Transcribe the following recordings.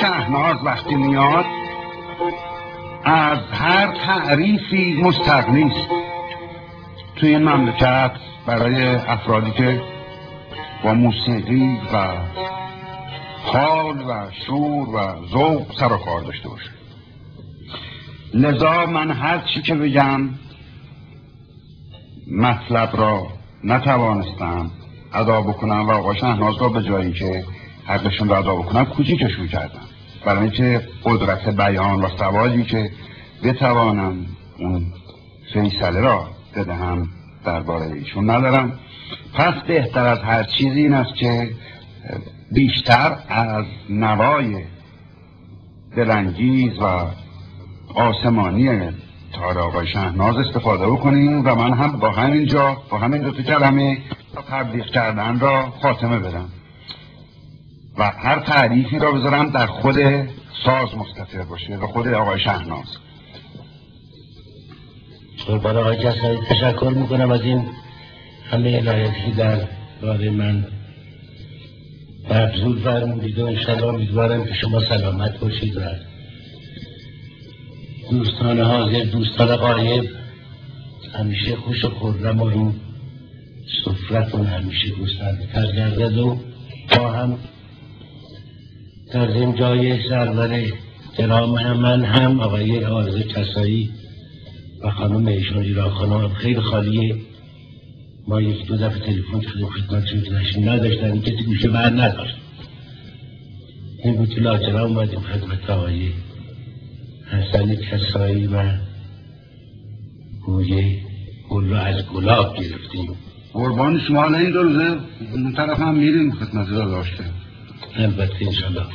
شهناز وقتی میاد از هر تعریفی مستقنی است توی این مملکت برای افرادی که با موسیقی و حال و شور و ذوق سر و کار داشته باشه. لذا من هر چی که بگم مطلب را نتوانستم ادا بکنم و آقا شهناز را به جایی که حقشون را ادا بکنم کوچیکشون کردم برای اینکه قدرت بیان و سوادی که بتوانم اون فیصله را بدهم درباره ایشون ندارم. پس بهتر از هر چیزی این است که بیشتر از نوای دلانگیز و آسمانی تار آقای شهناز استفاده بکنیم و من هم با همینجا با همین دو کلمه تبلیغ کردن را خاتمه بدم. و هر تعریفی را بذارم در خود ساز مستطر باشه و خود آقای شهناز. قربان آقای کسایی تشکر می‌کنم از این همه عنایتی در باره من مبذول فرمودید و انشاءالله امیدوارم که شما سلامت باشید و دوستان حاضر دوستان قایب همیشه خوش و خورم و این صفرتون همیشه گسترده تر گردد با هم این جای سرور درام هم من هم آقای آرز کسایی و خانم ایشون ایران خانم خیلی خالیه ما یک دو دفعه تلفن کردیم خدمتشون داشتیم نداشتن کسی گوشه بر نداشت. این بود لاجرا اومدیم خدمت آقای حسن کسایی و گویه گل رو از گلاب گرفتیم. قربان شما این دو روزه اون طرف هم میریم خدمت را داشته البته انشالله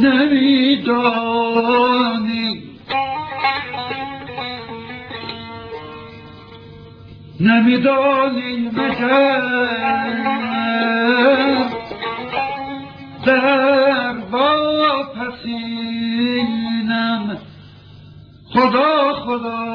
نمیدانی. نمیدانی مگر در واپسینم خدا خدا.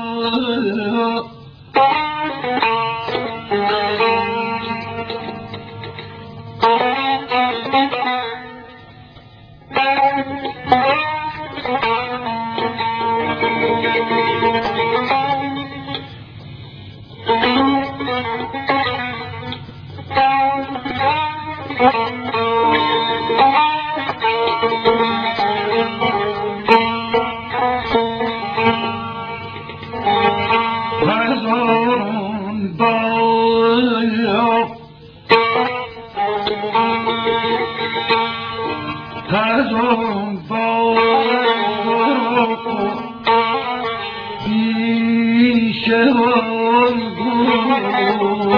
پیش آن گروه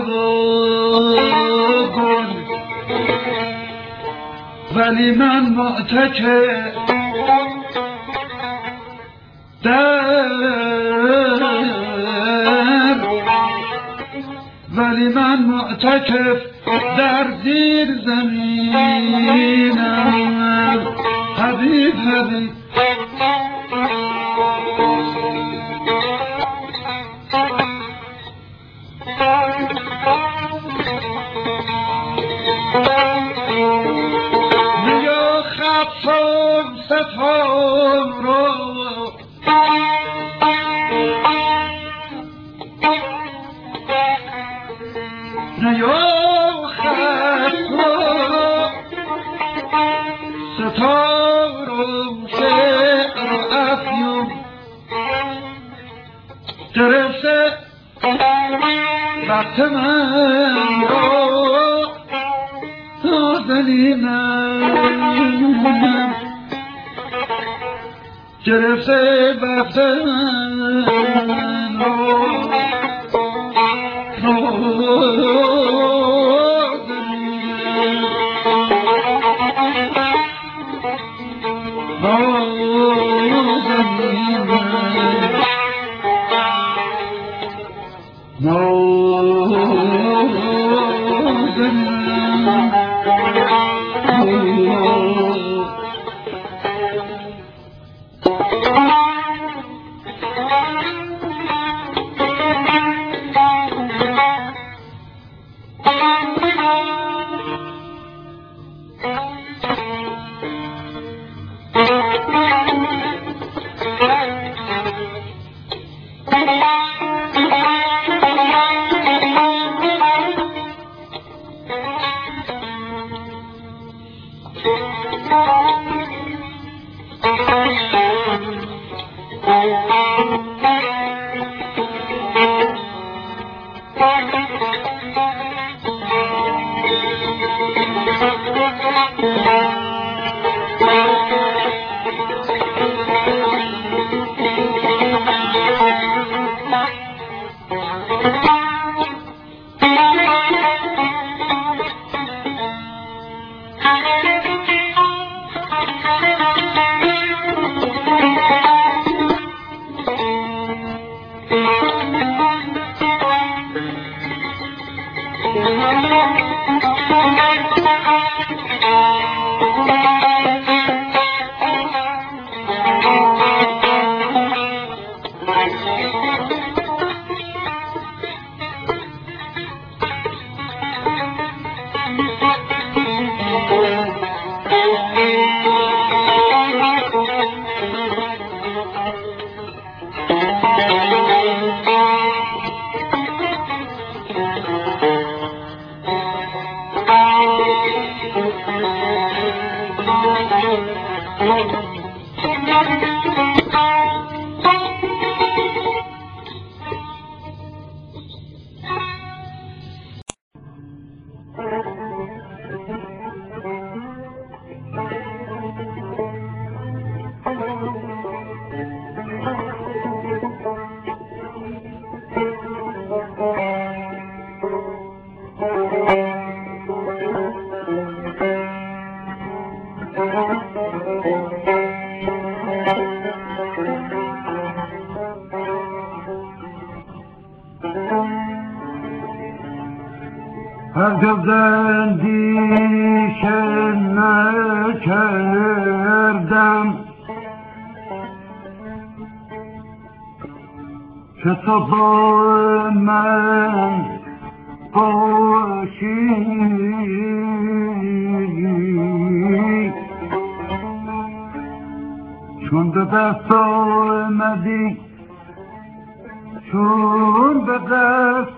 گل ولی من معتکه در. ولی من معتکف در زیر زمینم. حبیب حبیب. گرفته وقت من رو هرگز اندیشه نکردم که تو من باشی چون به دست آمدی چون به دست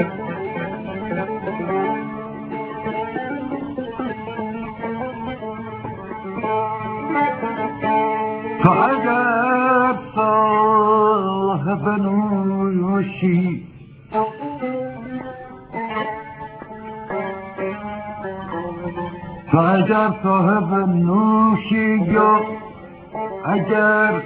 از حوصله بیش تو اگر صاحب نوشی. تو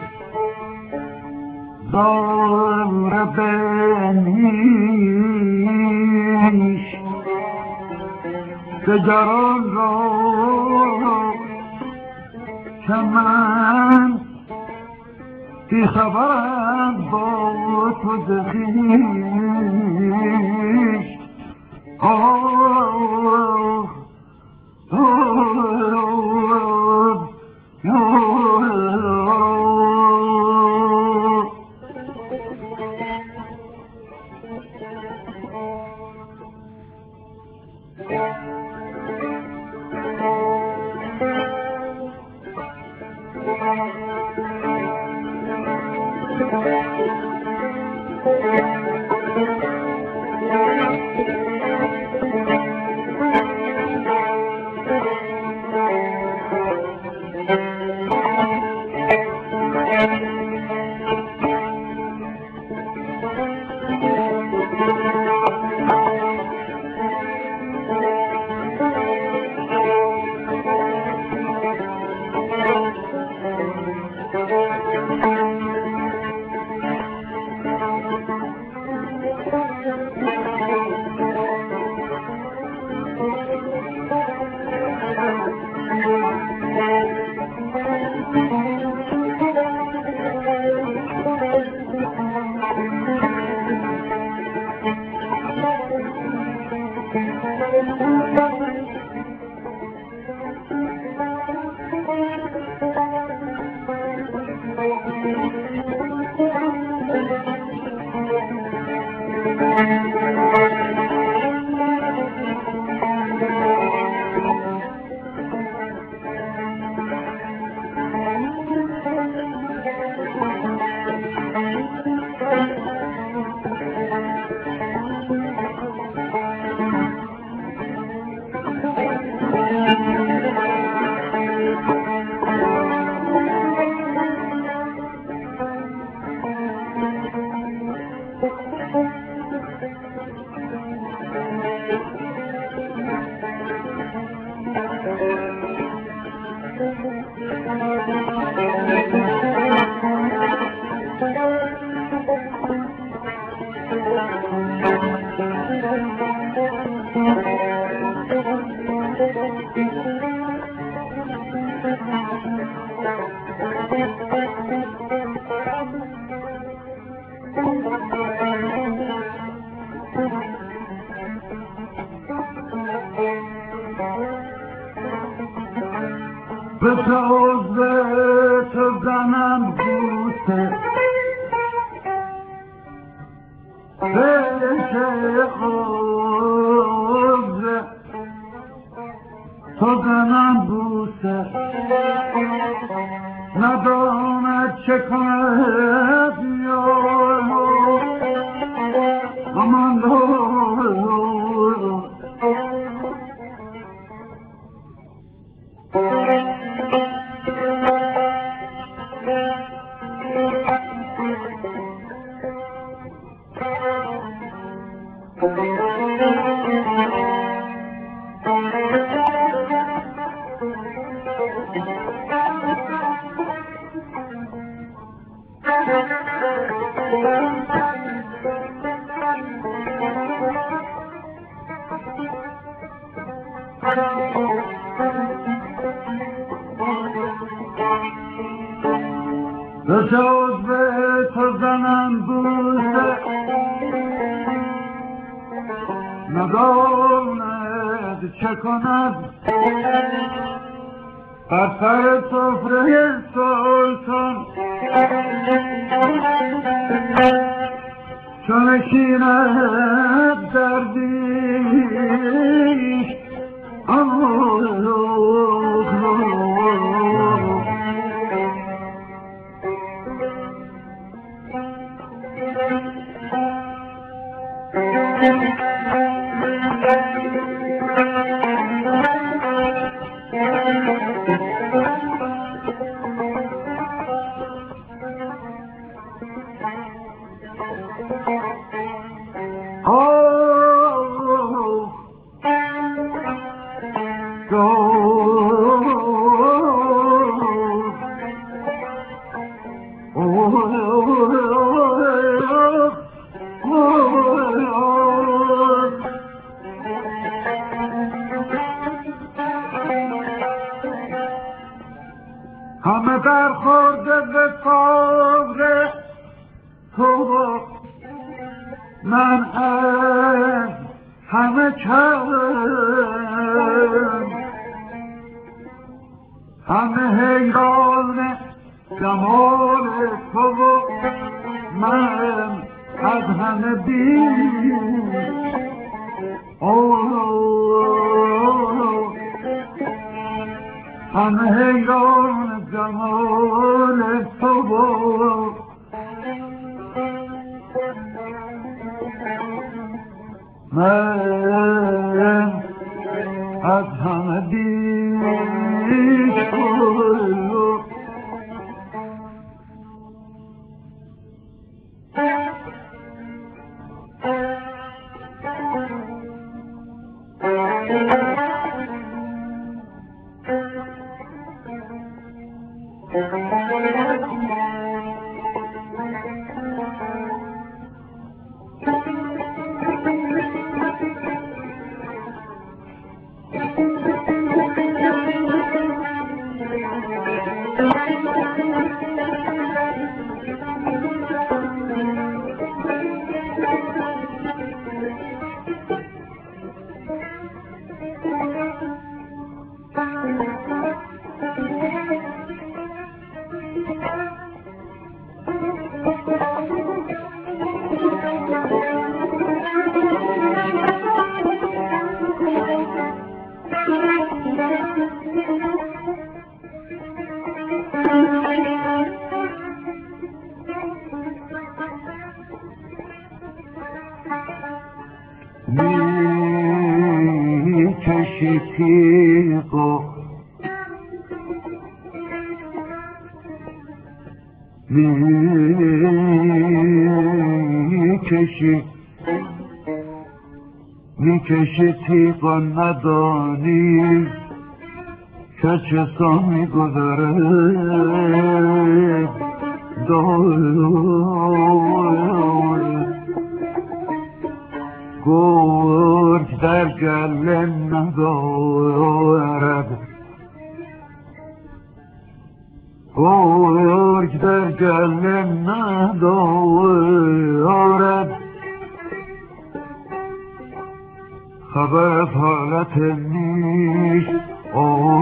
دگران را. که من بی خبرم با تو دخیش Thank you. به تازه جز به تو زنم بوسه نداند چه کند بر سر سفره سلطان چون نشیند دیش همه در خورده به فاغر تو من از همه کم همه حیران جمال تو من از همه بیم همه حیران you. می‌کشی و ندانی که چه سا میگذره دار گرگ در گله ندارد. گرگ در گله ندارد خبر از حالت نیش Oh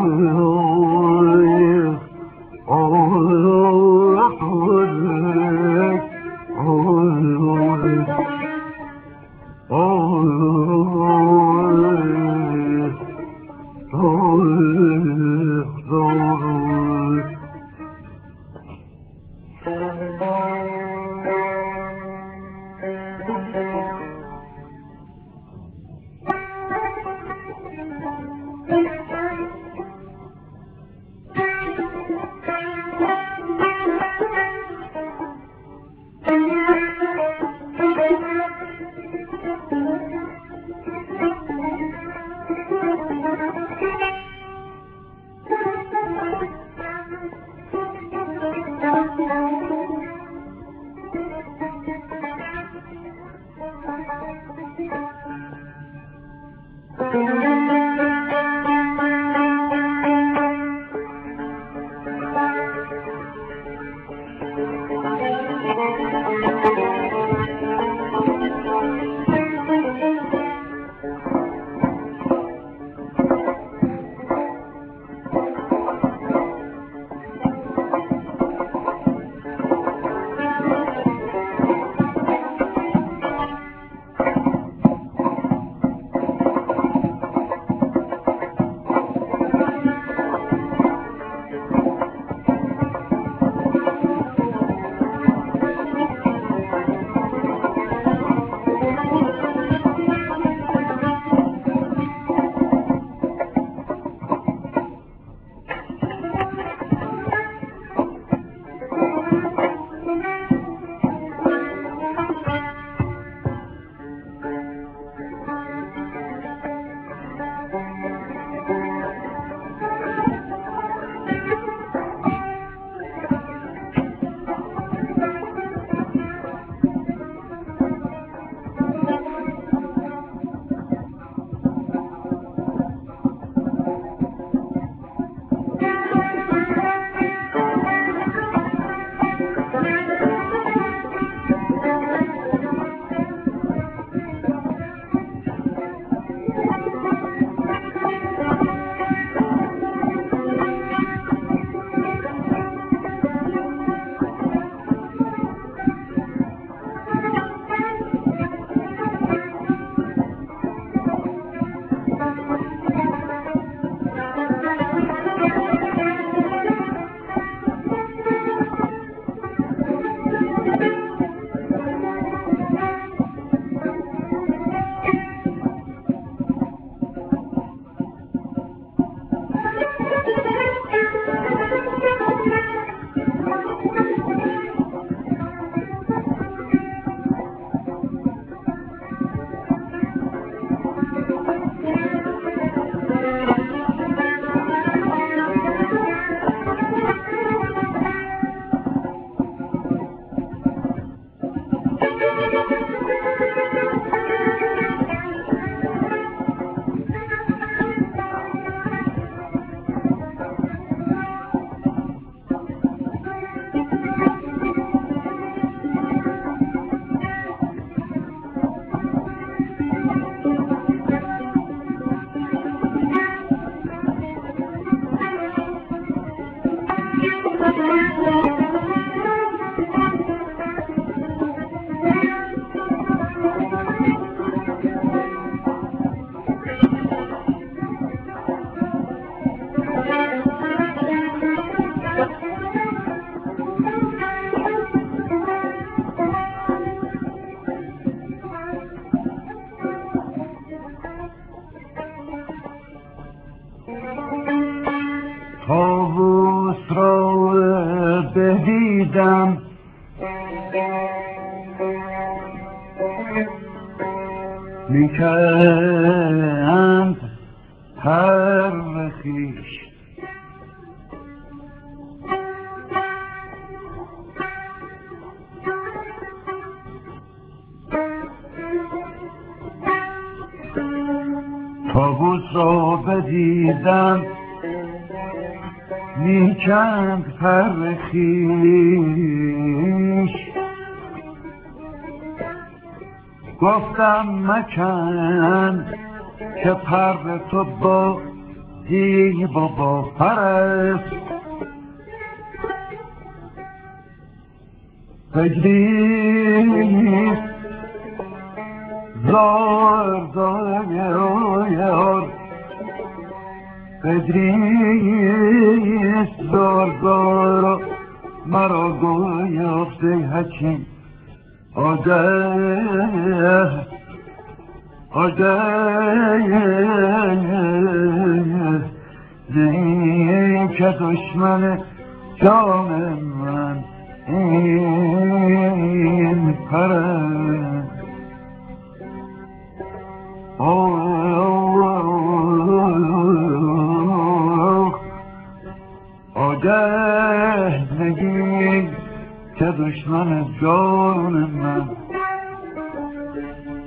تابوت را بدیدم می‌کند پر خیش گفتم مکن که پر تو با دیو و با پرست فکریست زار زار یار بدریست زار زار مرا گویافته حکیم آگه آگه زین که دشمن جان من این پرست آگه نگید که دشمن جان من.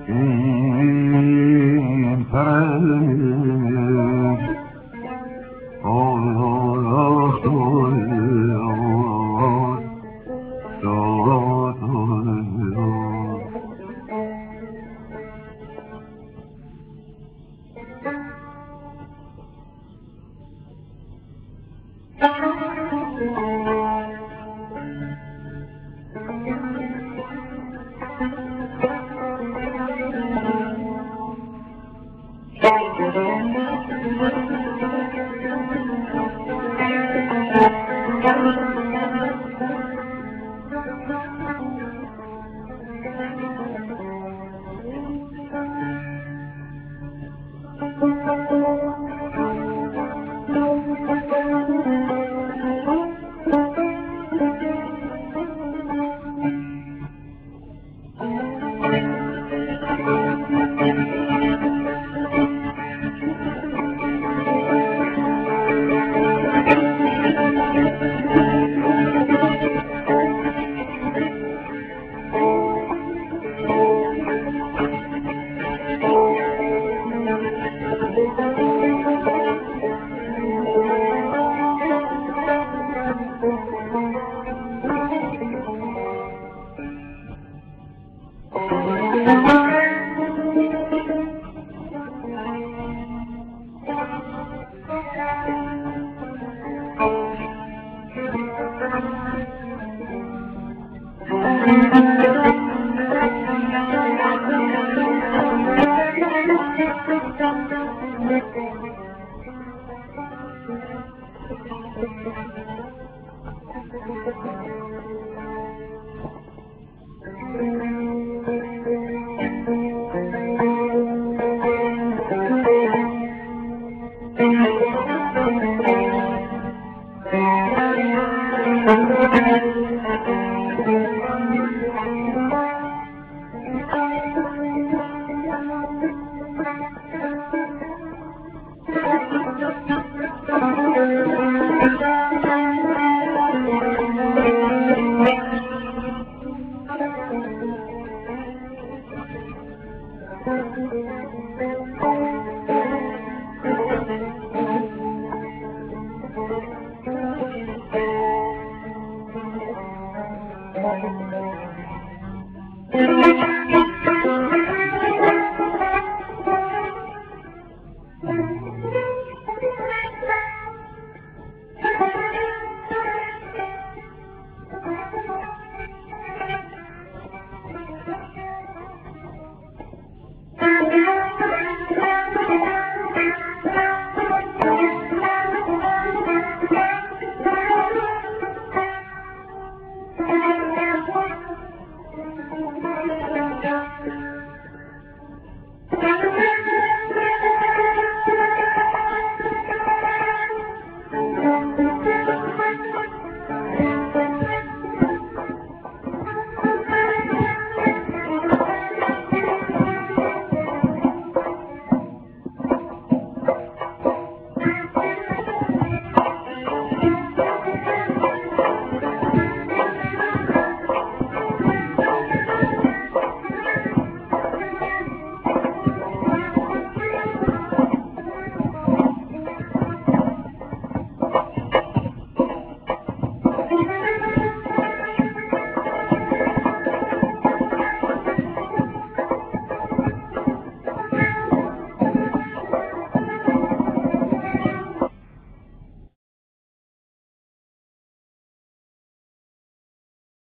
این پرست